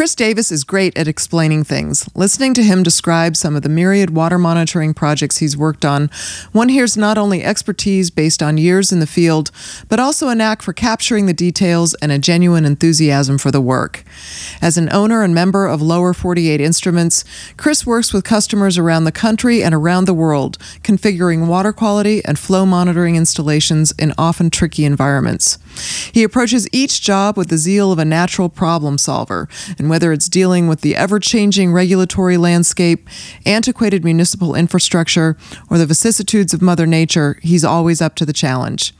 Chris Davis is great at explaining things. Listening to him describe some of the myriad water monitoring projects he's worked on, one hears not only expertise based on years in the field, but also a knack for capturing the details and a genuine enthusiasm for the work. As an owner and member of Lower 48 Instruments, Chris works with customers around the country and around the world, configuring water quality and flow monitoring installations in often tricky environments. He approaches each job with the zeal of a natural problem solver, and whether it's dealing with the ever changing regulatory landscape, antiquated municipal infrastructure, or the vicissitudes of Mother Nature, he's always up to the challenge.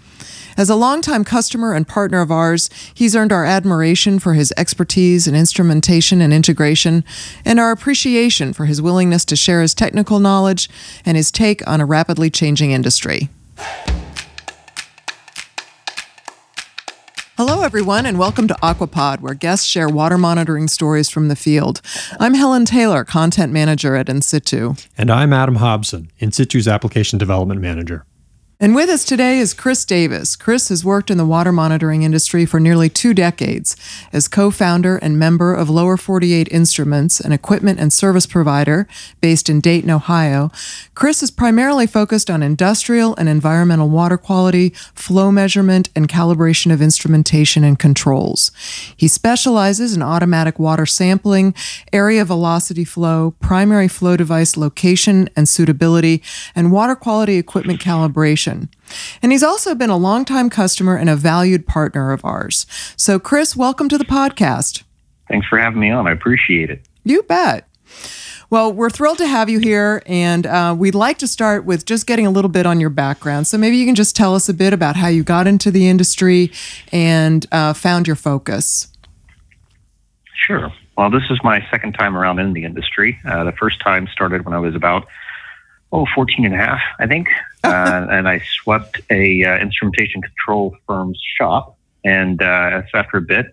As a longtime customer and partner of ours, he's earned our admiration for his expertise in instrumentation and integration, and our appreciation for his willingness to share his technical knowledge and his take on a rapidly changing industry. Hello, everyone, and welcome to Aquapod, where guests share water monitoring stories from the field. I'm Helen Taylor, Content Manager at In-Situ. And I'm Adam Hobson, In-Situ's Application Development Manager. And with us today is Chris Davis. Chris has worked in the water monitoring industry for nearly two decades as co founder and member of Lower 48 Instruments, an equipment and service provider based in Dayton, Ohio. Chris is primarily focused on industrial and environmental water quality, flow measurement, and calibration of instrumentation and controls. He specializes in automatic water sampling, area velocity flow, primary flow device location and suitability, and water quality equipment calibration and he's also been a longtime customer and a valued partner of ours. So, Chris, welcome to the podcast. Thanks for having me on. I appreciate it. You bet. Well, we're thrilled to have you here, and uh, we'd like to start with just getting a little bit on your background. So maybe you can just tell us a bit about how you got into the industry and uh, found your focus. Sure. Well, this is my second time around in the industry. Uh, the first time started when I was about oh, 14 and a half, I think. Uh, and I swept a uh, instrumentation control firm's shop. And uh, after a bit,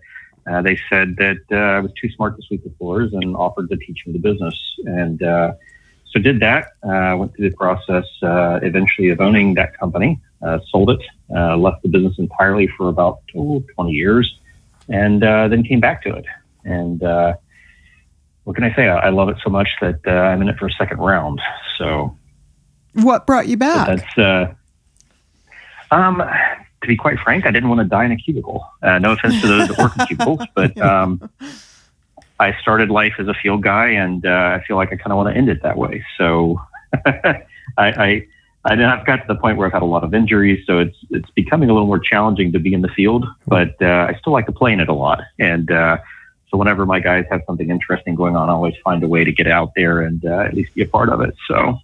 uh, they said that uh, I was too smart to sweep the floors and offered to teach me the business. And uh, so did that. went through the process eventually of owning that company, sold it, left the business entirely for about oh, 20 years, and then came back to it. And what can I say? I, I love it so much that I'm in it for a second round. So what brought you back? that's uh, um, to be quite frank, I didn't want to die in a cubicle. Uh, no offense to those that work in cubicles, but um, I started life as a field guy, and uh, I feel like I kind of want to end it that way. So I, I, I have got to the point where I've had a lot of injuries, so it's it's becoming a little more challenging to be in the field. But uh, I still like to play in it a lot, and uh, so whenever my guys have something interesting going on, I always find a way to get out there and uh, at least be a part of it. So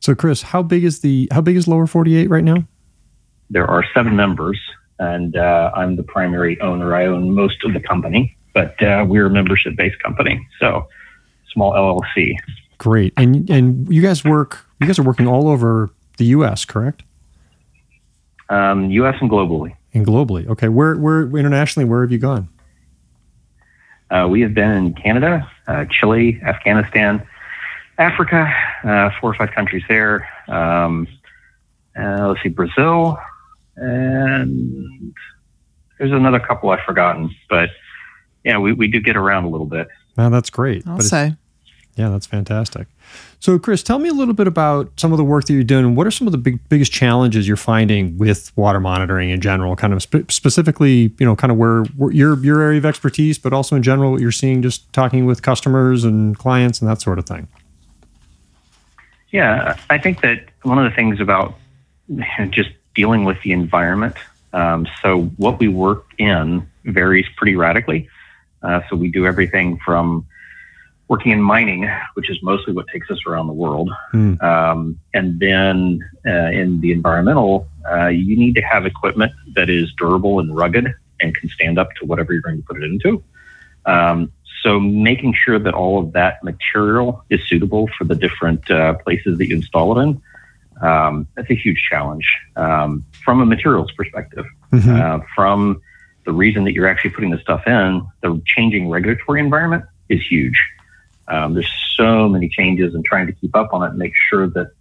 so, Chris, how big is the how big is Lower Forty Eight right now? There are seven members, and uh, I'm the primary owner. I own most of the company, but uh, we're a membership based company, so small LLC. Great, and and you guys work. You guys are working all over the U.S., correct? Um, U.S. and globally. And globally, okay. Where where internationally? Where have you gone? Uh, we have been in Canada, uh, Chile, Afghanistan, Africa, uh, four or five countries there. Um, uh, let's see, Brazil, and there's another couple I've forgotten, but yeah, we, we do get around a little bit. Man, that's great. I'll say. Yeah, that's fantastic. So, Chris, tell me a little bit about some of the work that you're doing. What are some of the big, biggest challenges you're finding with water monitoring in general? Kind of spe- specifically, you know, kind of where, where, your your area of expertise, but also in general, what you're seeing just talking with customers and clients and that sort of thing. Yeah, I think that one of the things about just dealing with the environment. Um, so what we work in varies pretty radically. Uh, so we do everything from working in mining, which is mostly what takes us around the world, mm. um, and then uh, in the environmental, uh, you need to have equipment that is durable and rugged and can stand up to whatever you're going to put it into. Um, so making sure that all of that material is suitable for the different uh, places that you install it in, um, that's a huge challenge um, from a materials perspective. Mm-hmm. Uh, from the reason that you're actually putting the stuff in, the changing regulatory environment is huge. Um, there's so many changes and trying to keep up on it and make sure that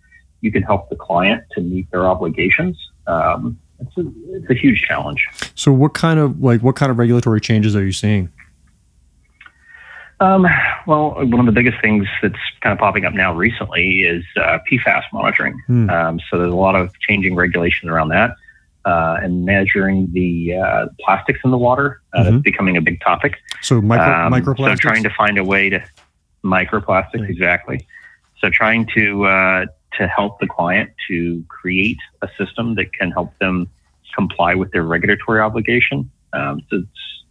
you can help the client to meet their obligations. Um, it's, a, it's a huge challenge. So, what kind of like what kind of regulatory changes are you seeing? Um, well, one of the biggest things that's kind of popping up now recently is uh, PFAS monitoring. Hmm. Um, so there's a lot of changing regulations around that. Uh, and measuring the uh, plastics in the water. Uh, Mhm. That's becoming a big topic. So micro, Um, microplastics. So trying to find a way to microplastics exactly. So trying to uh, to help the client to create a system that can help them comply with their regulatory obligation. Um, so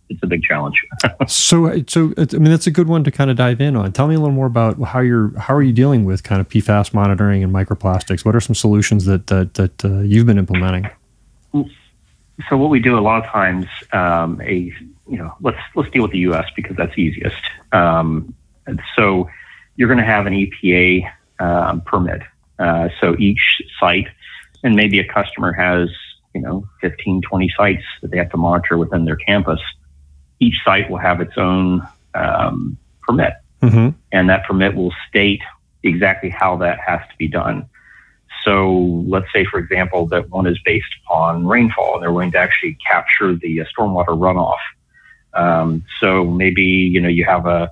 it's a big challenge. So, so I mean, that's a good one to kind of dive in on. Tell me a little more about how you're how are you dealing with kind of PFAS monitoring and microplastics. What are some solutions that that that uh, you've been implementing? so what we do a lot of times, um, a you know, let's let's deal with the U.S. because that's easiest. Um, so you're going to have an EPA um, permit. Uh, so each site, and maybe a customer has you know 15, 20 sites that they have to monitor within their campus. Each site will have its own um, permit, Mm-hmm. and that permit will state exactly how that has to be done. So let's say, for example, that one is based upon rainfall and they're going to actually capture the uh, stormwater runoff. Um, so maybe, you know, you have a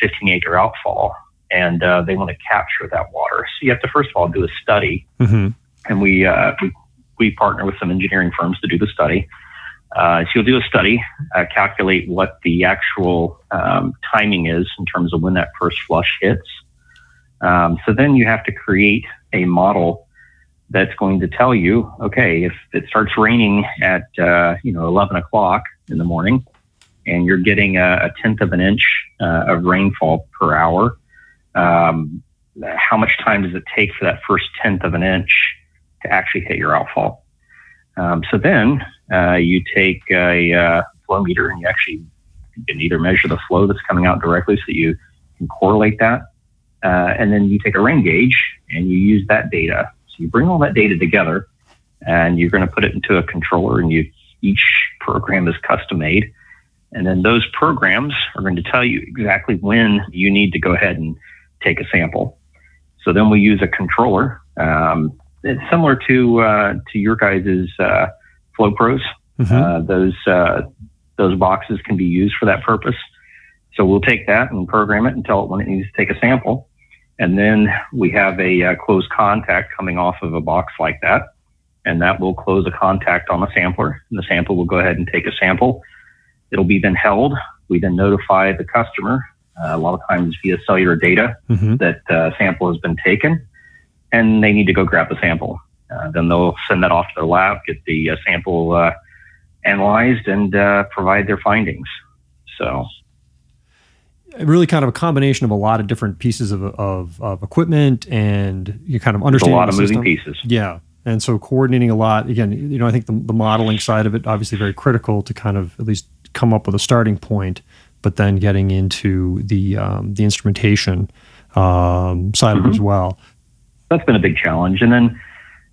15 acre outfall and uh, they want to capture that water. So you have to, first of all, do a study. Mm-hmm. And we, uh, we, we partner with some engineering firms to do the study. Uh, so you'll do a study, uh, calculate what the actual um, timing is in terms of when that first flush hits. Um, so then you have to create a model that's going to tell you, okay, if it starts raining at uh, you know 11 o'clock in the morning, and you're getting a, a tenth of an inch uh, of rainfall per hour, um, how much time does it take for that first tenth of an inch to actually hit your outfall? Um, so then uh, you take a uh, flow meter and you actually can either measure the flow that's coming out directly so you can correlate that. Uh, and then you take a rain gauge and you use that data. So you bring all that data together and you're going to put it into a controller and you each program is custom made. And then those programs are going to tell you exactly when you need to go ahead and take a sample. So then we use a controller. Um, it's similar to uh, to your guys' uh, Flow Pros. Mm-hmm. Uh, those uh, those boxes can be used for that purpose. So we'll take that and program it and tell it when it needs to take a sample, and then we have a uh, closed contact coming off of a box like that, and that will close a contact on the sampler, and the sample will go ahead and take a sample. It'll be then held. We then notify the customer, uh, a lot of times via cellular data, Mm-hmm. that uh, sample has been taken, and they need to go grab the sample. Uh, then they'll send that off to the lab, get the uh, sample uh, analyzed, and uh, provide their findings. So, Really, kind of a combination of a lot of different pieces of of, of equipment, and you kind of there's a lot of moving pieces. Yeah. And so coordinating a lot, again, you know, I think the, the modeling side of it, obviously very critical to kind of at least come up with a starting point, but then getting into the, um, the instrumentation um, side of it as Mm-hmm. well. That's been a big challenge. And then,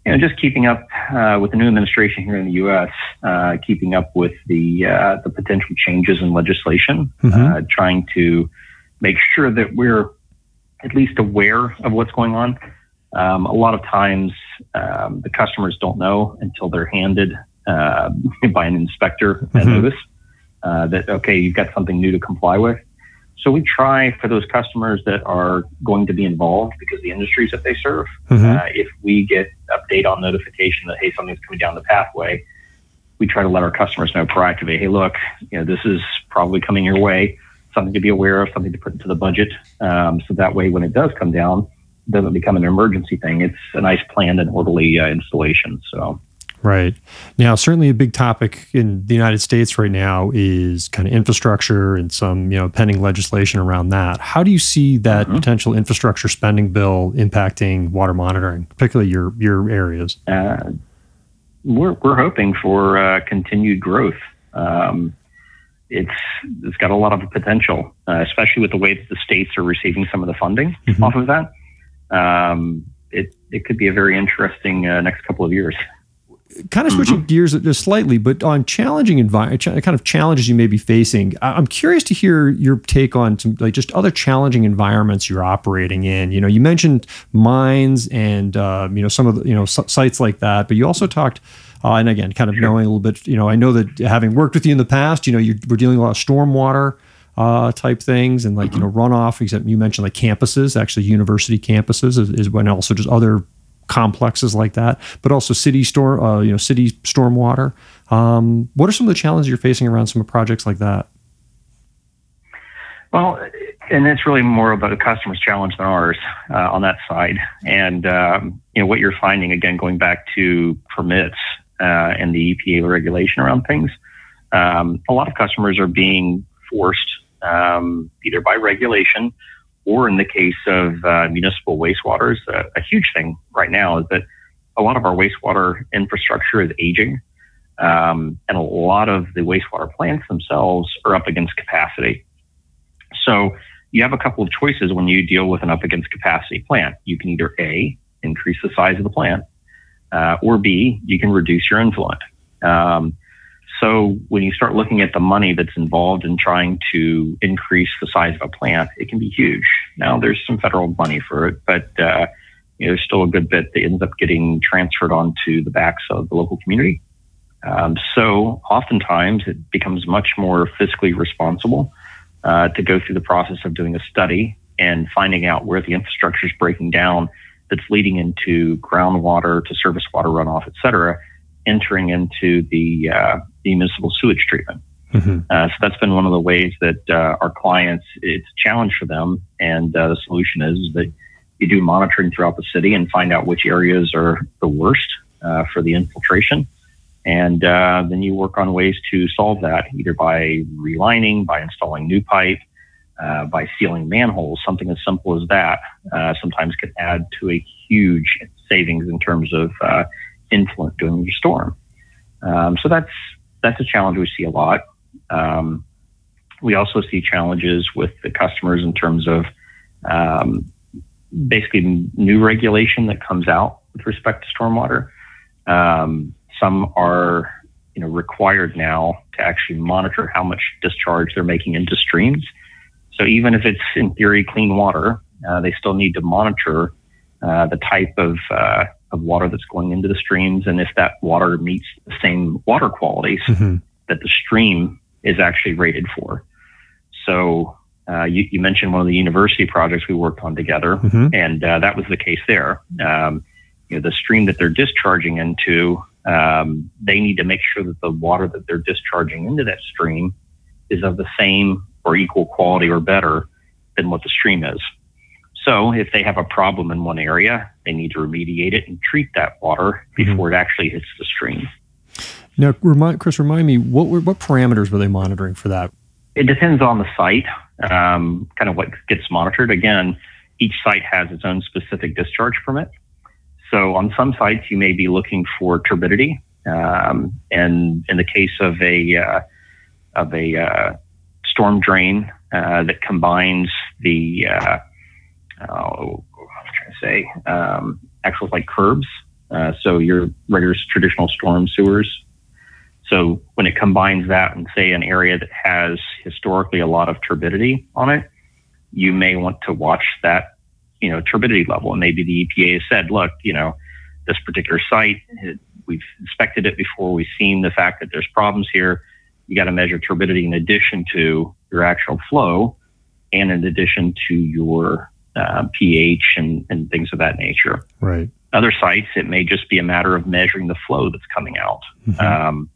you know, just keeping up uh, with the new administration here in the U.S., uh, keeping up with the uh, the potential changes in legislation, uh, trying to make sure that we're at least aware of what's going on. Um, a lot of times, um, the customers don't know until they're handed uh, by an inspector a Mhm. notice uh, that okay, you've got something new to comply with. So we try for those customers that are going to be involved because the industries that they serve. Mhm. Uh, if we get update on notification that hey something's coming down the pathway, we try to let our customers know proactively. Hey, look, you know this is probably coming your way. Something to be aware of, something to put into the budget. Um, so that way, when it does come down, it doesn't become an emergency thing. It's a nice planned and orderly uh, installation. So Right. Now, certainly a big topic in the United States right now is kind of infrastructure and some, you know, pending legislation around that. How do you see that Mhm. potential infrastructure spending bill impacting water monitoring, particularly your your areas? uh, we're we're hoping for uh, continued growth. Um, it's it's got a lot of potential, uh, especially with the way that the states are receiving some of the funding Mhm. off of that. Um, it it could be a very interesting uh, next couple of years. Kind of switching gears just slightly, but on challenging environment, kind of challenges you may be facing. I'm curious to hear your take on some like just other challenging environments you're operating in. You know, you mentioned mines and um, you know some of the you know sites like that, but you also talked. Uh, and again, kind of knowing a little bit, you know, I know that having worked with you in the past, you know, you we're dealing with a lot of stormwater uh, type things and like, you know, runoff, except you mentioned like campuses, actually university campuses is, is when also just other complexes like that, but also city storm, uh, you know, city stormwater. Um, what are some of the challenges you're facing around some projects like that? Well, and it's really more about a customer's challenge than ours uh, on that side. And um, you know what you're finding again, going back to permits uh, and the EPA regulation around things. Um, a lot of customers are being forced um, either by regulation or in the case of uh, municipal wastewaters. Uh, a huge thing right now is that a lot of our wastewater infrastructure is aging. Um, and a lot of the wastewater plants themselves are up against capacity. So you have a couple of choices when you deal with an up against capacity plant. You can either A, increase the size of the plant, uh, or B, you can reduce your influence. Um, so when you start looking at the money that's involved in trying to increase the size of a plant, it can be huge. Now there's some federal money for it, but uh, you know, there's still a good bit that ends up getting transferred onto the backs of the local community. Um, so oftentimes it becomes much more fiscally responsible uh, to go through the process of doing a study and finding out where the infrastructure is breaking down that's leading into groundwater to surface water runoff, et cetera, entering into the, uh, the municipal sewage treatment. Mm-hmm. Uh, so that's been one of the ways that uh, our clients, it's a challenge for them. And uh, the solution is, that you do monitoring throughout the city and find out which areas are the worst uh, for the infiltration and uh, then you work on ways to solve that, either by relining, by installing new pipe, uh, by sealing manholes. Something as simple as that uh, sometimes can add to a huge savings in terms of uh, influent during your storm. Um, so that's that's a challenge we see a lot. Um, we also see challenges with the customers in terms of um, basically new regulation that comes out with respect to stormwater. Um, some are you know required now to actually monitor how much discharge they're making into streams. So even if it's in theory clean water, uh, they still need to monitor uh, the type of uh, of water that's going into the streams and if that water meets the same water qualities mm-hmm. that the stream is actually rated for. So uh, you, you, mentioned one of the university projects we worked on together, mm-hmm. and uh, that was the case there. Um, you know, the stream that they're discharging into um, they need to make sure that the water that they're discharging into that stream is of the same or equal quality or better than what the stream is. So if they have a problem in one area, they need to remediate it and treat that water mm-hmm. before mm-hmm. it actually hits the stream. Now, remind, Chris, remind me what were, what parameters were they monitoring for that? It depends on the site, um, kind of what gets monitored. Again, each site has its own specific discharge permit. So on some sites, you may be looking for turbidity, um, and in the case of a uh, of a uh, storm drain uh, that combines the uh, oh, I'm trying to say um, actual like curbs, uh, so your regular traditional storm sewers. So when it combines that and say an area that has historically a lot of turbidity on it, you may want to watch that you know, turbidity level. And maybe the EPA has said, look, you know, this particular site, we've inspected it before, we've seen the fact that there's problems here. You got to measure turbidity in addition to your actual flow and in addition to your uh, pH and, and things of that nature. Right. Other sites, it may just be a matter of measuring the flow that's coming out. Mm-hmm. Um,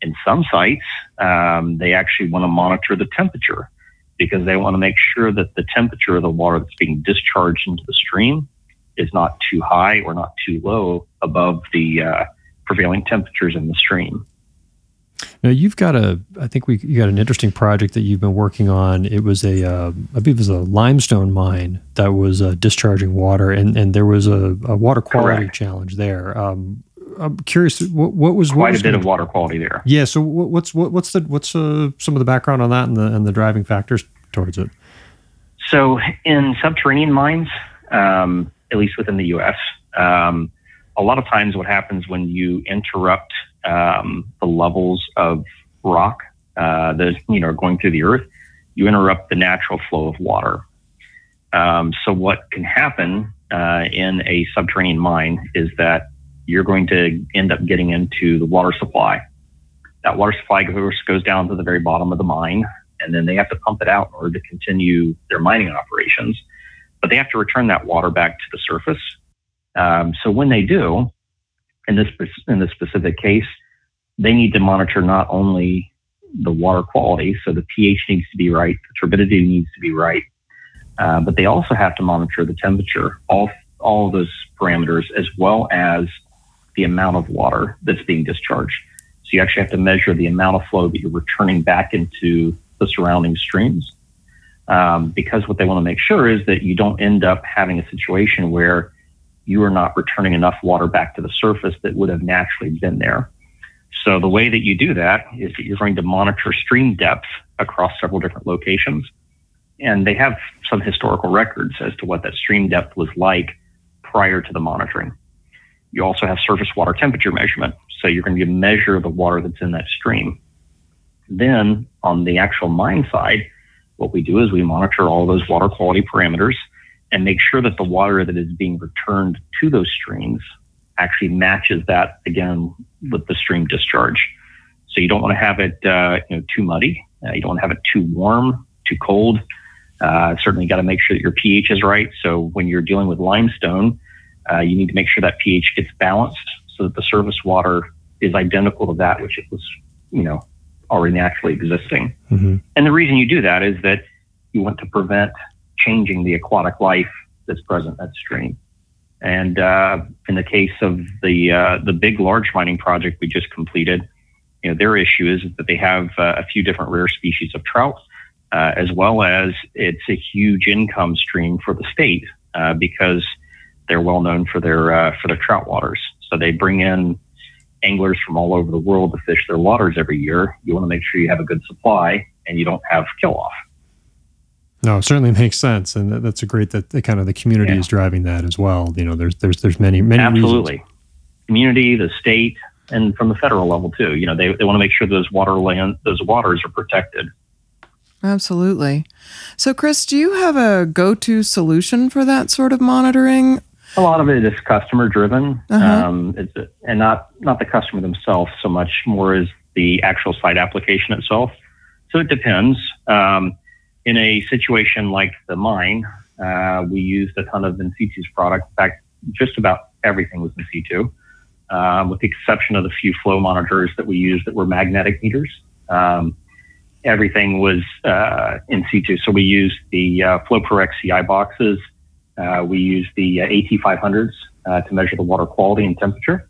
in some sites, um, they actually want to monitor the temperature because they want to make sure that the temperature of the water that's being discharged into the stream is not too high or not too low above the uh, prevailing temperatures in the stream. Now you've got a, I think we you got an interesting project that you've been working on. It was a, uh, I believe it was a limestone mine that was uh, discharging water, and and there was a, a water quality Correct. challenge there. Um, I'm curious, what, what was quite what a bit of water quality there? Yeah. So what's what, what's the what's uh, some of the background on that and the and the driving factors towards it? So in subterranean mines, um, at least within the U.S., um, a lot of times what happens when you interrupt um, the levels of rock uh, that you know are going through the earth, you interrupt the natural flow of water. Um, so what can happen uh, in a subterranean mine is that you're going to end up getting into the water supply. That water supply goes, goes down to the very bottom of the mine. and then they have to pump it out in order to continue their mining operations. But they have to return that water back to the surface. Um, so when they do, in this in this specific case, they need to monitor not only the water quality, so the pH needs to be right, the turbidity needs to be right, uh, but they also have to monitor the temperature, all all those parameters, as well as the amount of water that's being discharged. So you actually have to measure the amount of flow that you're returning back into the surrounding streams. Um, because what they want to make sure is that you don't end up having a situation where you are not returning enough water back to the surface that would have naturally been there. So the way that you do that is that you're going to monitor stream depth across several different locations. And they have some historical records as to what that stream depth was like prior to the monitoring. You also have surface water temperature measurement. So you're going to measure the water that's in that stream. Then on the actual mine side, what we do is we monitor all those water quality parameters and make sure that the water that is being returned to those streams actually matches that again with the stream discharge. So you don't want to have it uh, you know too muddy. Uh, you don't want to have it too warm, too cold. Uh, certainly got to make sure that your pH is right. So when you're dealing with limestone, uh, you need to make sure that pH gets balanced so that the surface water is identical to that which it was, you know, already naturally existing. Mm-hmm. And the reason you do that is that you want to prevent changing the aquatic life that's present at stream. And uh, in the case of the uh, the big large mining project we just completed, you know, their issue is that they have uh, a few different rare species of trout, uh, as well as it's a huge income stream for the state uh, because they're well known for their uh, for their trout waters. So they bring in anglers from all over the world to fish their waters every year. You want to make sure you have a good supply and you don't have kill off. No, it certainly makes sense, and that's a great that the, kind of the community yeah. is driving that as well. You know, there's there's there's many many absolutely reasons. community, the state, and from the federal level too. You know, they they want to make sure those water land those waters are protected. Absolutely. So, Chris, do you have a go-to solution for that sort of monitoring? A lot of it is customer driven, uh-huh. um, and not not the customer themselves so much. More is the actual site application itself. So it depends. Um, in a situation like the mine, uh, we used a ton of In-Situ's product. In fact, just about everything was In-Situ, um, with the exception of the few flow monitors that we used that were magnetic meters. Um, everything was uh, In-Situ. So we used the uh, FloPro XCi boxes. Uh, we used the uh, AT500s uh, to measure the water quality and temperature.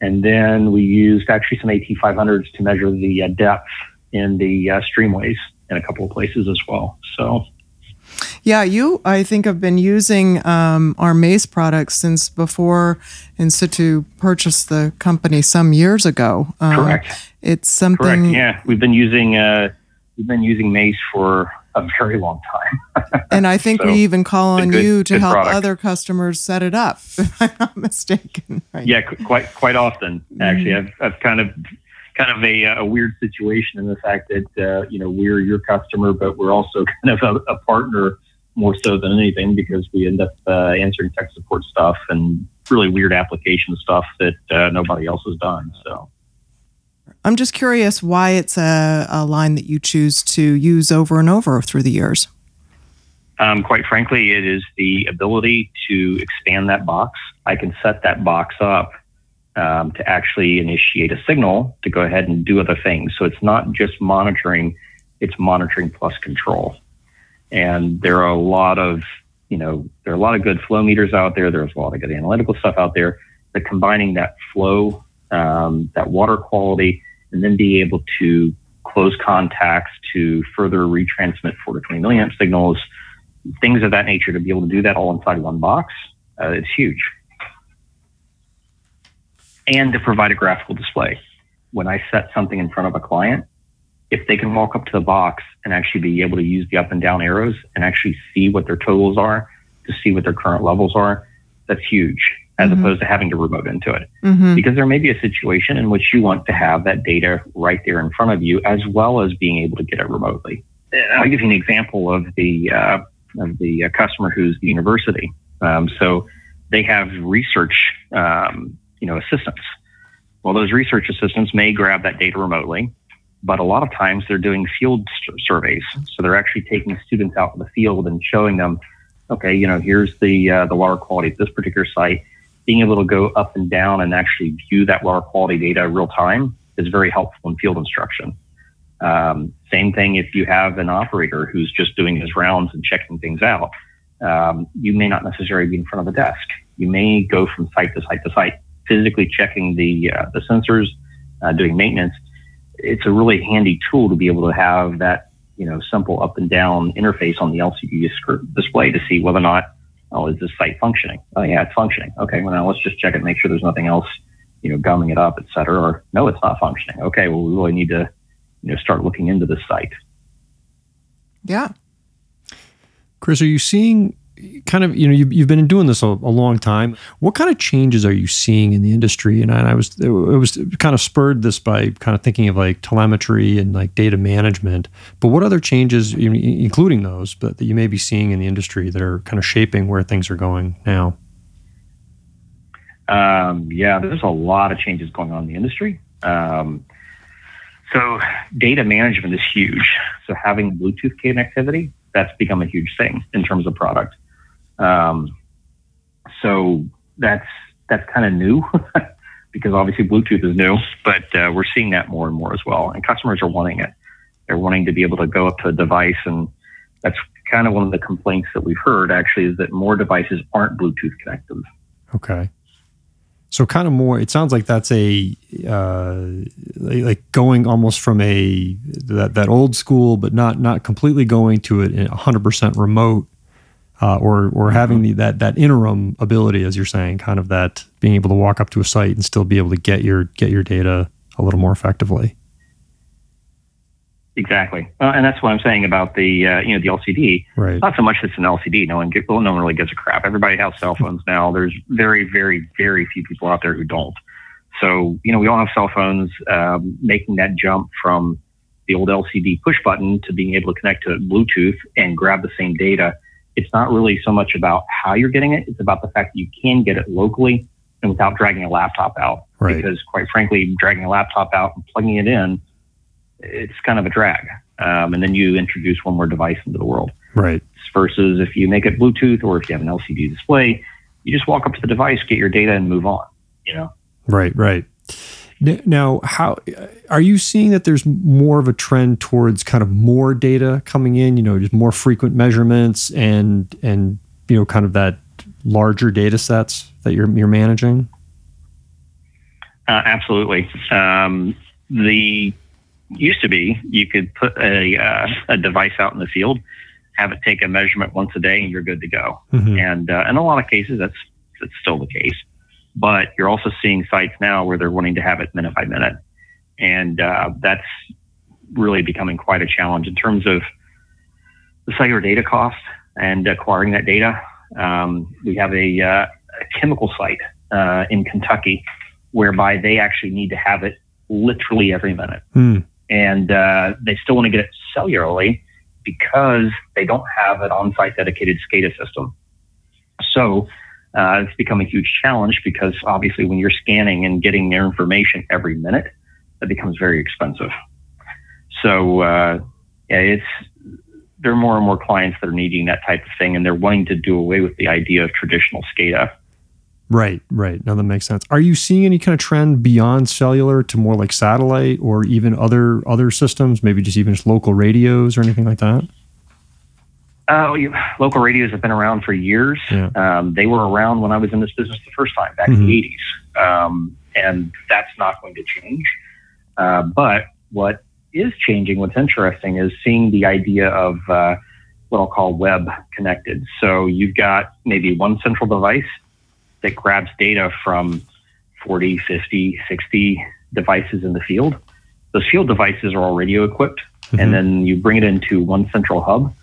And then we used actually some AT500s to measure the uh, depth in the streamways in a couple of places as well. So. Yeah, you, I think, have been using um, our Mace products since before In-Situ purchased the company some years ago. Um, Correct. It's something. Correct. Yeah, we've been using uh, we've been using Mace for a very long time. and I think so, we even call on good, you to help product. other customers set it up, if I'm not mistaken. Right? Yeah, quite quite often. Actually, mm-hmm. I've I've kind of kind of a, a weird situation in the fact that uh, you know we're your customer, but we're also kind of a, a partner more so than anything because we end up uh, answering tech support stuff and really weird application stuff that uh, nobody else has done. So. I'm just curious why it's a, a, line that you choose to use over and over through the years. Um, quite frankly, it is the ability to expand that box. I can set that box up um, to actually initiate a signal to go ahead and do other things. So it's not just monitoring, it's monitoring plus control. And there are a lot of, you know, there are a lot of good flow meters out there. There's a lot of good analytical stuff out there. But combining that flow, um, that water quality, and then be able to close contacts to further retransmit 4 to 20 milliamp signals, things of that nature to be able to do that all inside one box, uh, it's huge and to provide a graphical display. When I set something in front of a client, if they can walk up to the box and actually be able to use the up and down arrows and actually see what their totals are, to see what their current levels are, that's huge as mm-hmm. opposed to having to remote into it. Mm-hmm. Because there may be a situation in which you want to have that data right there in front of you, as well as being able to get it remotely. I'll give you an example of the uh, of the uh, customer who's the university. Um, so they have research um, you know, assistants. Well, those research assistants may grab that data remotely. but a lot of times they're doing field surveys. So they're actually taking students out in the field and showing them, okay, you know, here's the uh, the water quality at this particular site. Being able to go up and down and actually view that water quality data real time is very helpful in field instruction. Um, same thing if you have an operator who's just doing his rounds and checking things out. Um, you may not necessarily be in front of a desk. You may go from site to site to site, physically checking the uh, the sensors, uh, doing maintenance it's a really handy tool to be able to have that, you know, simple up and down interface on the LCD display to see whether or not, oh, is this site functioning? Oh, yeah, it's functioning. Okay, well, now let's just check it, make sure there's nothing else, you know, gumming it up, et cetera. Or no, it's not functioning. Okay, well, we really need to, you know, start looking into this site. Yeah. Chris, are you seeing kind of you know you've, you've been doing this a, a, long time. What kind of changes are you seeing in the industry? And I, and I, was it was kind of spurred this by kind of thinking of like telemetry and like data management. But what other changes including those but that you may be seeing in the industry that are kind of shaping where things are going now? Um, yeah there's a lot of changes going on in the industry. Um, so data management is huge. So having bluetooth connectivity that's become a huge thing in terms of product um, so that's that's kind of new because obviously Bluetooth is new, but uh, we're seeing that more and more as well, and customers are wanting it. They're wanting to be able to go up to a device, and that's kind of one of the complaints that we've heard actually is that more devices aren't Bluetooth connected. Okay. So kind of more. It sounds like that's a uh, like going almost from a that that old school, but not not completely going to it 100 percent remote uh, or or having the, that that interim ability, as you're saying, kind of that being able to walk up to a site and still be able to get your get your data a little more effectively. Exactly, uh, and that's what I'm saying about the uh, you know the LCD. Right. Not so much it's an LCD. No one get, well, no one really gives a crap. Everybody has cell phones now. There's very very very few people out there who don't. So you know we all have cell phones. Um, making that jump from the old LCD push button to being able to connect to Bluetooth and grab the same data it's not really so much about how you're getting it. It's about the fact that you can get it locally and without dragging a laptop out. Right. Because quite frankly, dragging a laptop out and plugging it in, it's kind of a drag. Um, and then you introduce one more device into the world. Right. Versus if you make it Bluetooth or if you have an LCD display, you just walk up to the device, get your data, and move on. You know. Right. Right. Now, how are you seeing that there's more of a trend towards kind of more data coming in? You know, just more frequent measurements and and you know, kind of that larger data sets that you're you're managing. Uh, absolutely. Um, the used to be you could put a uh, a device out in the field, have it take a measurement once a day, and you're good to go. Mm-hmm. And uh, in a lot of cases, that's that's still the case. But you're also seeing sites now where they're wanting to have it minute by minute. And uh, that's really becoming quite a challenge in terms of the cellular data cost and acquiring that data. Um, we have a, uh, a chemical site uh, in Kentucky whereby they actually need to have it literally every minute. Mm. And uh, they still want to get it cellularly because they don't have an on site dedicated SCADA system. So uh, it's become a huge challenge because obviously when you're scanning and getting their information every minute, that becomes very expensive. So uh, yeah, it's there are more and more clients that are needing that type of thing, and they're wanting to do away with the idea of traditional SCADA. Right, right. Now that makes sense. Are you seeing any kind of trend beyond cellular to more like satellite or even other other systems? Maybe just even just local radios or anything like that? Uh, local radios have been around for years. Yeah. Um, they were around when I was in this business the first time back mm-hmm. in the 80s. Um, and that's not going to change. Uh, but what is changing, what's interesting, is seeing the idea of uh, what I'll call web connected. So you've got maybe one central device that grabs data from 40, 50, 60 devices in the field. Those field devices are all radio equipped. Mm-hmm. And then you bring it into one central hub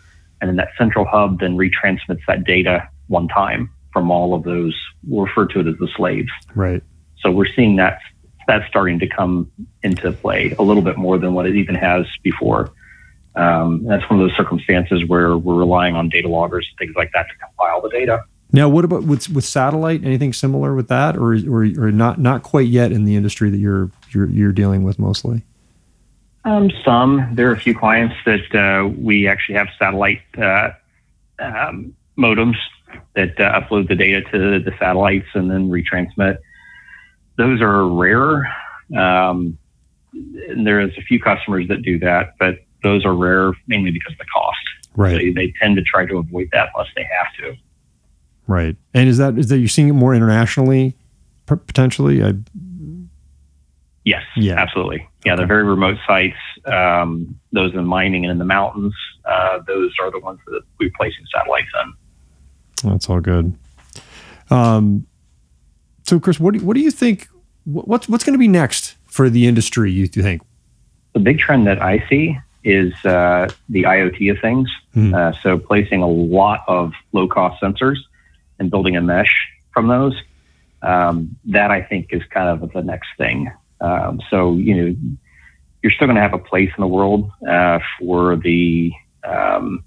and then that central hub then retransmits that data one time from all of those. We'll refer to it as the slaves. Right. So we're seeing that that's starting to come into play a little bit more than what it even has before. Um, that's one of those circumstances where we're relying on data loggers and things like that to compile the data. Now, what about with with satellite? Anything similar with that, or or, or not not quite yet in the industry that you're you're you're dealing with mostly? Um, some. There are a few clients that uh, we actually have satellite uh, um, modems that uh, upload the data to the satellites and then retransmit. Those are rare. Um, and there's a few customers that do that, but those are rare mainly because of the cost. Right. So they tend to try to avoid that unless they have to. Right. And is that is that you're seeing it more internationally potentially? I, Yes, Yeah. absolutely. Yeah, Okay. the very remote sites, um, those in mining and in the mountains, uh, those are the ones that we're placing satellites in. that's all good. Um, so, Chris, what do, what do you think? What's what's going to be next for the industry? You think? The big trend that I see is uh, the IoT of things. Hmm. Uh, so placing a lot of low cost sensors and building a mesh from those. Um, that I think is kind of the next thing. Um, so you know, you're still going to have a place in the world uh, for the um,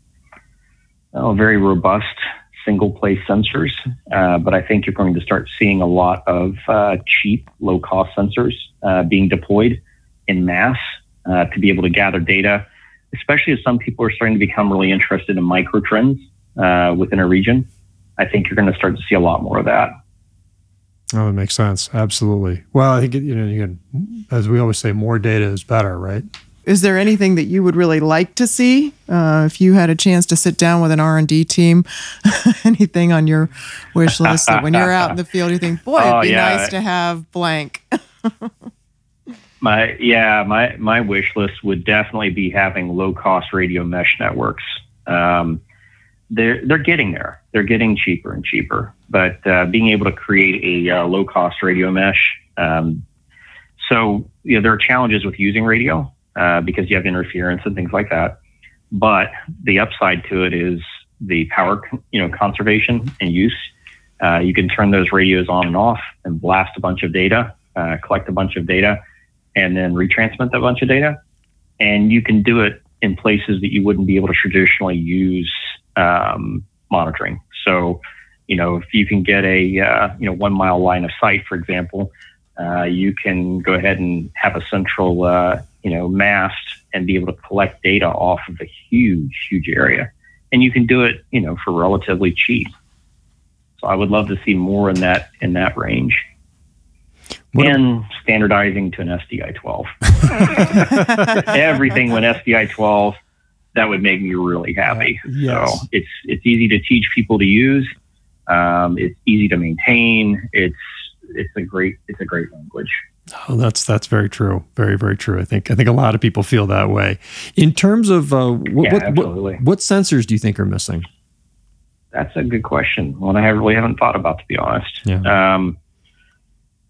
very robust single place sensors, uh, but I think you're going to start seeing a lot of uh, cheap, low cost sensors uh, being deployed in mass uh, to be able to gather data, especially as some people are starting to become really interested in micro trends uh, within a region. I think you're going to start to see a lot more of that. Oh, it makes sense. Absolutely. Well, I think you know, again, as we always say, more data is better, right? Is there anything that you would really like to see uh, if you had a chance to sit down with an R and D team? anything on your wish list that when you're out in the field you think, boy, it'd Oh, be yeah. nice to have blank. My yeah, my my wish list would definitely be having low cost radio mesh networks. Um, they're they're getting there. They're getting cheaper and cheaper, but uh, being able to create a uh, low cost radio mesh. Um, so you know there are challenges with using radio uh, because you have interference and things like that. But the upside to it is the power, you know, conservation and use. Uh, you can turn those radios on and off and blast a bunch of data, uh, collect a bunch of data, and then retransmit that bunch of data. And you can do it in places that you wouldn't be able to traditionally use um, monitoring. So, you know, if you can get a uh, you know one mile line of sight, for example, uh, you can go ahead and have a central uh, you know mast and be able to collect data off of a huge huge area, and you can do it you know for relatively cheap. So I would love to see more in that in that range What and standardizing to an SDI 12. Everything went SDI 12, that would make me really happy. yes. So it's it's easy to teach people to use. Um, it's easy to maintain. It's it's a great it's a great language. Oh, that's that's very true. Very very true. I think I think a lot of people feel that way. In terms of uh, what, Yeah, what, what what sensors do you think are missing? That's a good question. One I have- really haven't thought about to be honest. Yeah. Um,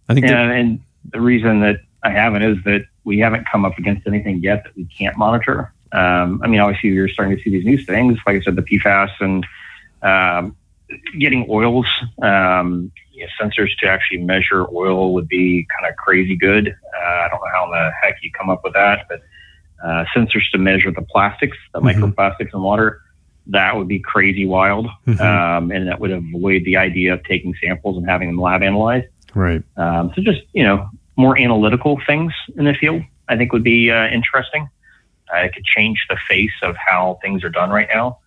I think and, and the reason that I haven't is that we haven't come up against anything yet that we can't monitor. Um, I mean, obviously, you're starting to see these new things, like I said, the PFAS and um, getting oils. Um, you know, sensors to actually measure oil would be kind of crazy good. Uh, I don't know how in the heck you come up with that, but uh, sensors to measure the plastics, the Mhm. microplastics in water, that would be crazy wild. Mhm. Um, and that would avoid the idea of taking samples and having them lab analyzed. right. Um, so just you know more analytical things in the field, I think would be uh, interesting. Uh, it could change the face of how things are done right now.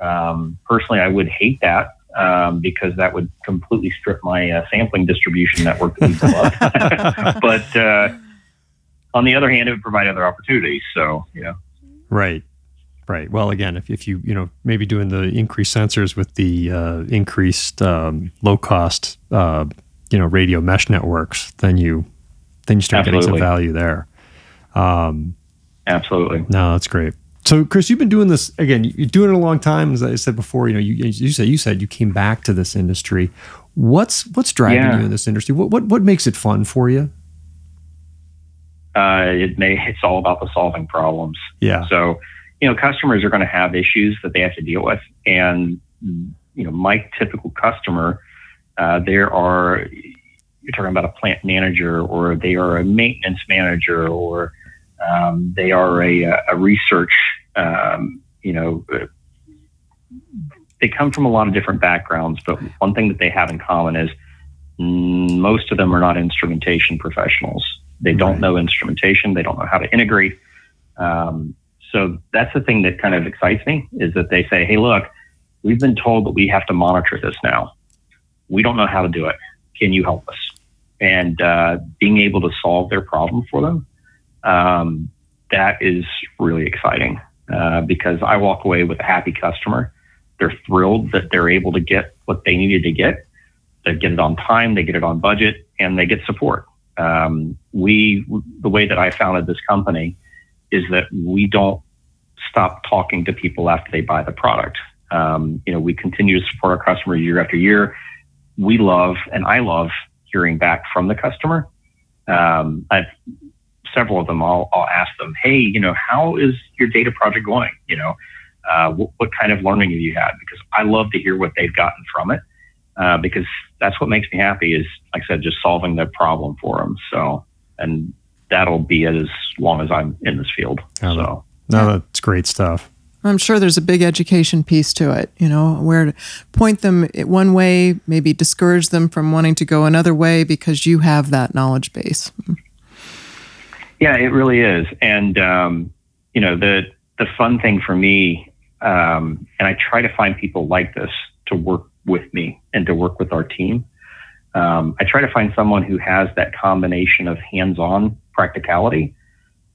Um, personally, I would hate that um, because that would completely strip my uh, sampling distribution network that we love. but uh, on the other hand, it would provide other opportunities. So you know, Right. Right. Well, again, if, if you, you know, maybe doing the increased sensors with the uh, increased um, low cost, uh, you know, radio mesh networks, then you, then you start getting some value there. Um, absolutely. no, that's great. So, Chris, you've been doing this again. You're doing it a long time, as I said before. You know, you, you said you said you came back to this industry. What's what's driving Yeah. you in this industry? What what what makes it fun for you? Uh, it may it's all about the solving problems. Yeah. So, you know, customers are going to have issues that they have to deal with. And, you know, my typical customer, uh, there are, you're talking about a plant manager or they are a maintenance manager or um, they are a, a research, um, you know, they come from a lot of different backgrounds, but one thing that they have in common is most of them are not instrumentation professionals. They don't Right. know instrumentation. They don't know how to integrate Um, so that's the thing that kind of excites me is that they say, hey, look, we've been told that we have to monitor this now. We don't know how to do it. Can you help us? And uh, being able to solve their problem for them, um, that is really exciting uh, because I walk away with a happy customer. They're thrilled that they're able to get what they needed to get. They get it on time, they get it on budget, and they get support. Um, we, the way that I founded this company is that we don't stop talking to people after they buy the product. Um, you know, we continue to support our customers year after year. We love, and I love hearing back from the customer. Um, I've several of them. I'll, I'll ask them, hey, you know, how is your data project going? You know, uh, what, what, kind of learning have you had? Because I love to hear what they've gotten from it. Uh, because that's what makes me happy is, like I said, just solving the problem for them. So, and that'll be as long as I'm in this field. Oh, so, no, that's great stuff. I'm sure there's a big education piece to it, you know, where to point them one way, maybe discourage them from wanting to go another way because you have that knowledge base. Yeah, it really is. And, um, you know, the, the fun thing for me, um, and I try to find people like this to work with me and to work with our team. Um, I try to find someone who has that combination of hands on practicality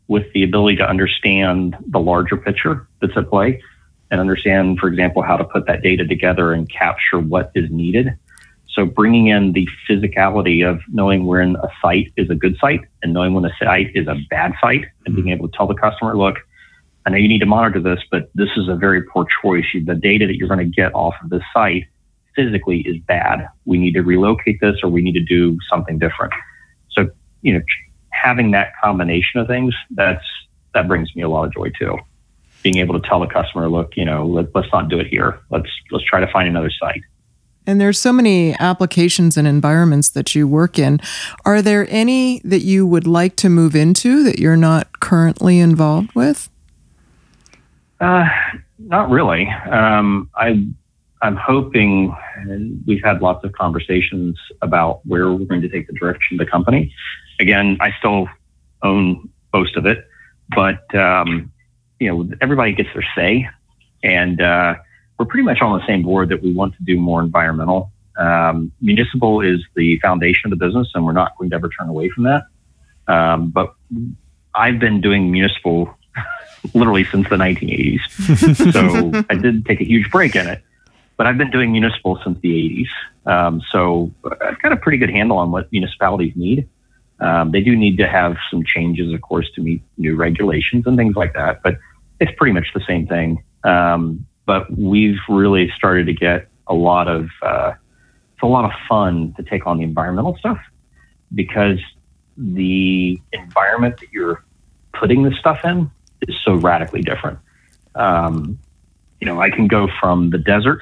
with the ability to understand the larger picture that's at play and understand, for example, how to put that data together and capture what is needed. So bringing in the physicality of knowing when a site is a good site and knowing when a site is a bad site and being mm-hmm. able to tell the customer, look, I know you need to monitor this, but this is a very poor choice. The data that you're going to get off of this site physically is bad. We need to relocate this or we need to do something different. So, you know, having that combination of things, that's, that brings me a lot of joy too. Being able to tell the customer, look, you know, let, let's not do it here. Let's, let's try to find another site. And there's so many applications and environments that you work in. Are there any that you would like to move into that you're not currently involved with? Uh, not really. Um, I I'm hoping, and we've had lots of conversations about where we're going to take the direction of the company. Again, I still own most of it, but um, you know, everybody gets their say, and uh, we're pretty much on the same board that we want to do more environmental. Um, municipal is the foundation of the business, and we're not going to ever turn away from that. Um, but I've been doing municipal literally since the 1980s, so I did take a huge break in it but I've been doing municipal since the 80s. Um, so I've got a pretty good handle on what municipalities need. Um, they do need to have some changes, of course, to meet new regulations and things like that, but it's pretty much the same thing. Um, but we've really started to get a lot of, uh, it's a lot of fun to take on the environmental stuff because the environment that you're putting this stuff in is so radically different. Um, you know, I can go from the desert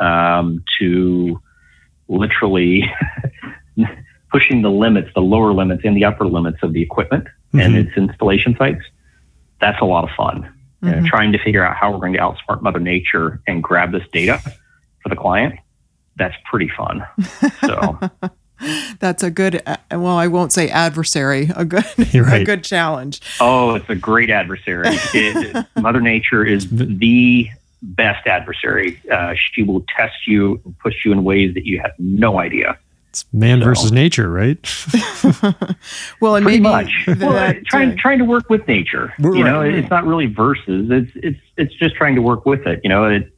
um, to literally pushing the limits, the lower limits and the upper limits of the equipment mm-hmm. and its installation sites. That's a lot of fun. Mm-hmm. You know, mm-hmm. trying to figure out how we're going to outsmart Mother Nature and grab this data for the client. That's pretty fun. So. That's a good. Uh, well, I won't say adversary. A good, right. a good challenge. Oh, it's a great adversary. It, Mother Nature is the best adversary. Uh, she will test you and push you in ways that you have no idea. It's man so. versus nature, right? well, and pretty maybe much. well, trying uh, trying to work with nature. You know, right. it's not really versus. It's it's it's just trying to work with it. You know, it,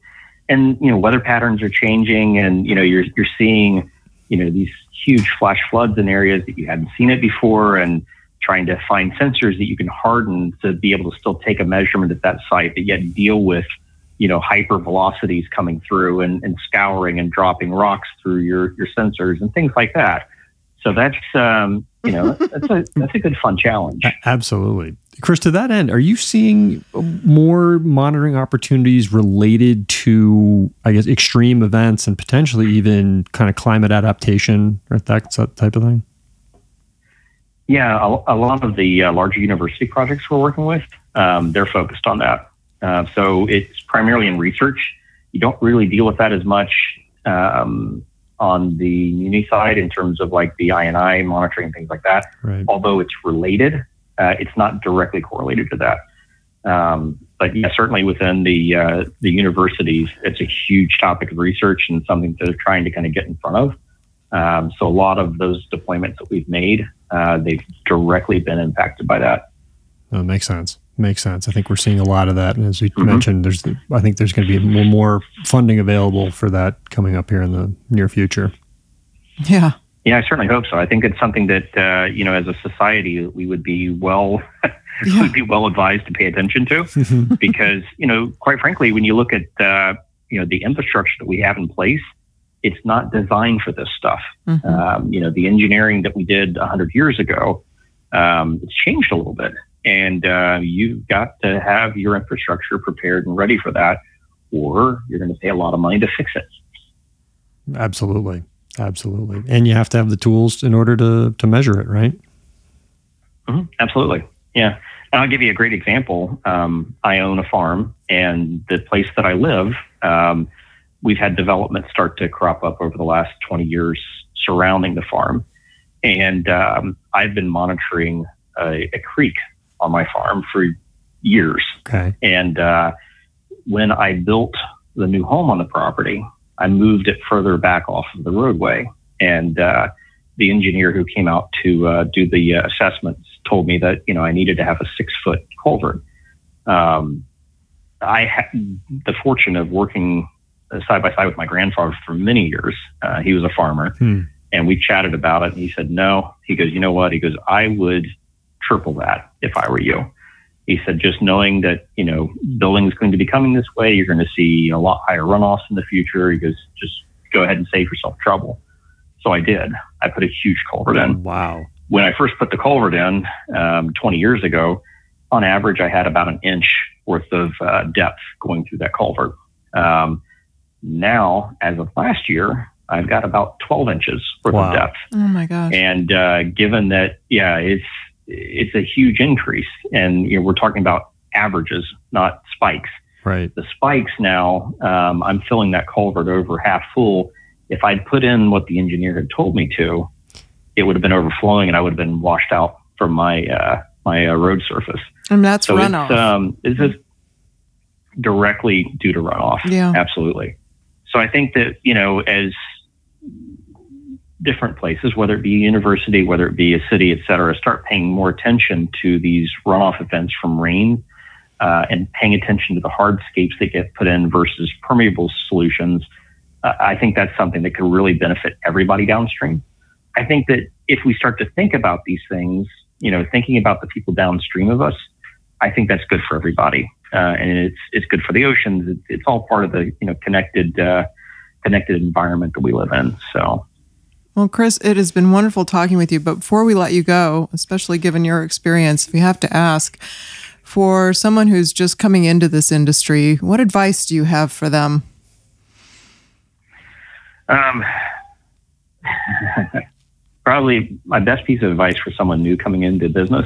and you know weather patterns are changing, and you know you're you're seeing you know these huge flash floods in areas that you hadn't seen it before, and trying to find sensors that you can harden to be able to still take a measurement at that site, but yet deal with you know, hyper velocities coming through and, and scouring and dropping rocks through your, your sensors and things like that. So that's, um, you know, that's a, that's a good fun challenge. Absolutely. Chris, to that end, are you seeing more monitoring opportunities related to, I guess, extreme events and potentially even kind of climate adaptation or that type of thing? Yeah, a, a lot of the uh, larger university projects we're working with, um, they're focused on that. Uh, so it's primarily in research. You don't really deal with that as much um, on the muni side in terms of like the I&I monitoring and things like that. Right. Although it's related, uh, it's not directly correlated to that. Um, but yeah, certainly within the uh, the universities, it's a huge topic of research and something that they're trying to kind of get in front of. Um, so a lot of those deployments that we've made, uh, they've directly been impacted by that. That makes sense. Makes sense. I think we're seeing a lot of that, and as we mm-hmm. mentioned, there's I think there's going to be more, more funding available for that coming up here in the near future. Yeah. Yeah, I certainly hope so. I think it's something that uh, you know, as a society, we would be well yeah. would be well advised to pay attention to, because you know, quite frankly, when you look at uh, you know the infrastructure that we have in place, it's not designed for this stuff. Mm-hmm. Um, you know, the engineering that we did 100 years ago, um, it's changed a little bit, and uh, you've got to have your infrastructure prepared and ready for that, or you're going to pay a lot of money to fix it. Absolutely, absolutely, and you have to have the tools in order to to measure it, right? Mm-hmm. Absolutely, yeah. And I'll give you a great example. Um, I own a farm, and the place that I live, um, we've had development start to crop up over the last 20 years surrounding the farm. And um, I've been monitoring a, a, creek on my farm for years. Okay. And uh, when I built the new home on the property, I moved it further back off of the roadway. And uh, the engineer who came out to uh, do the uh, assessments told me that you know I needed to have a six foot culvert. Um, I had the fortune of working side by side with my grandfather for many years. Uh, he was a farmer, hmm. and we chatted about it. And he said, "No." He goes, "You know what?" He goes, "I would triple that if I were you." He said, "Just knowing that you know building is going to be coming this way, you're going to see a lot higher runoffs in the future." He goes, "Just go ahead and save yourself trouble." So I did. I put a huge culvert in. Wow. When I first put the culvert in um, 20 years ago, on average, I had about an inch worth of uh, depth going through that culvert. Um, now, as of last year, I've got about 12 inches worth wow. of depth. Oh my gosh! And uh, given that, yeah, it's it's a huge increase, and you know we're talking about averages, not spikes. Right. The spikes now, um, I'm filling that culvert over half full. If I'd put in what the engineer had told me to, it would have been overflowing, and I would have been washed out from my uh, my uh, road surface. And that's so runoff. It's, um, it's directly due to runoff. Yeah, absolutely. So I think that, you know, as different places, whether it be a university, whether it be a city, et cetera, start paying more attention to these runoff events from rain uh, and paying attention to the hardscapes that get put in versus permeable solutions, uh, I think that's something that could really benefit everybody downstream. I think that if we start to think about these things, you know, thinking about the people downstream of us, I think that's good for everybody uh, and it's it's good for the oceans. It's, it's all part of the you know connected uh, connected environment that we live in. So. Well, Chris, it has been wonderful talking with you. But before we let you go, especially given your experience, we have to ask for someone who's just coming into this industry, what advice do you have for them? Um, probably my best piece of advice for someone new coming into business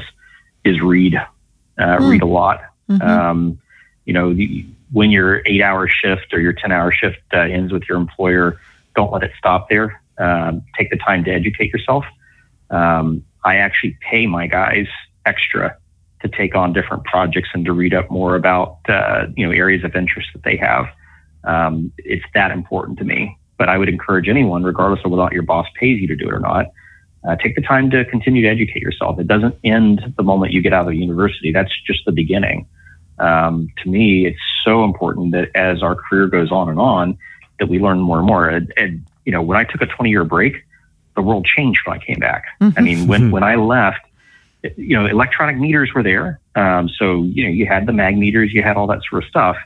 is read. Uh, mm. Read a lot. Mm-hmm. Um, you know, the, when your eight hour shift or your 10 hour shift uh, ends with your employer, don't let it stop there. Um, take the time to educate yourself. Um, I actually pay my guys extra to take on different projects and to read up more about, uh, you know, areas of interest that they have. Um, it's that important to me. But I would encourage anyone, regardless of whether your boss pays you to do it or not, uh, take the time to continue to educate yourself. It doesn't end the moment you get out of university. That's just the beginning. Um, to me, it's so important that as our career goes on and on, that we learn more and more. You know, when I took a 20 year break, the world changed when I came back. Mm-hmm. I mean, when, when I left, you know, electronic meters were there. Um, so, you know, you had the mag meters, you had all that sort of stuff.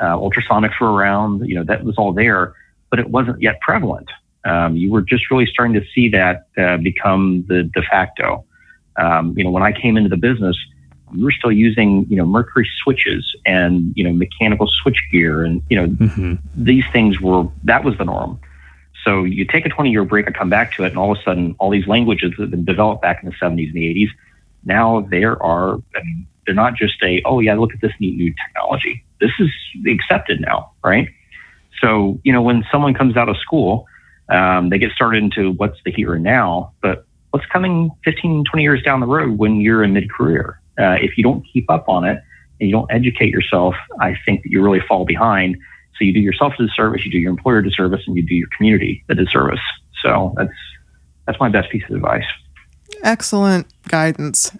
Uh, ultrasonics were around, you know, that was all there, but it wasn't yet prevalent. Um, you were just really starting to see that uh, become the de facto. Um, you know, when I came into the business, we were still using, you know, mercury switches and, you know, mechanical switch gear. And, you know, mm-hmm. these things were, that was the norm. So you take a 20 year break and come back to it, and all of a sudden, all these languages that have been developed back in the 70s and the 80s, now there are, I mean, they're not just a, oh, yeah, look at this neat new technology. This is accepted now, right? So, you know, when someone comes out of school, um, they get started into what's the here and now, but what's coming 15, 20 years down the road when you're in mid career? Uh, if you don't keep up on it and you don't educate yourself, I think that you really fall behind. So you do yourself a disservice, you do your employer a disservice, and you do your community a disservice. So that's that's my best piece of advice. Excellent guidance.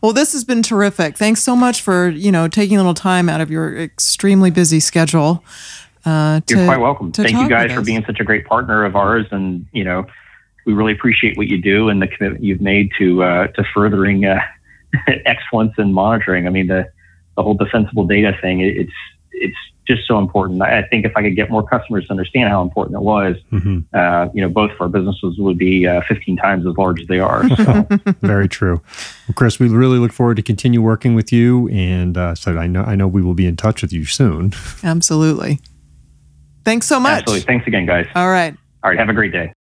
Well, this has been terrific. Thanks so much for you know taking a little time out of your extremely busy schedule. Uh, to, You're quite welcome. Thank you guys for being such a great partner of ours, and you know we really appreciate what you do and the commitment you've made to uh, to furthering uh, excellence in monitoring. I mean the the whole defensible data thing. It's it's just so important. I think if I could get more customers to understand how important it was, mm-hmm. uh, you know, both of our businesses would be uh, 15 times as large as they are. So. Very true. Well, Chris, we really look forward to continue working with you, and uh, so I know I know we will be in touch with you soon. Absolutely. Thanks so much. Absolutely. Thanks again, guys. All right. All right. Have a great day.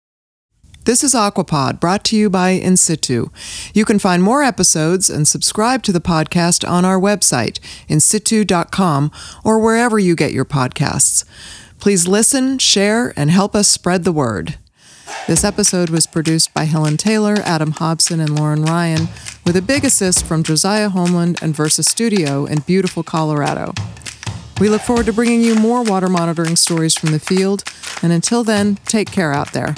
This is Aquapod, brought to you by In-Situ. You can find more episodes and subscribe to the podcast on our website, insitu.com, or wherever you get your podcasts. Please listen, share, and help us spread the word. This episode was produced by Helen Taylor, Adam Hobson, and Lauren Ryan, with a big assist from Josiah Homeland and Versa Studio in beautiful Colorado. We look forward to bringing you more water monitoring stories from the field, and until then, take care out there.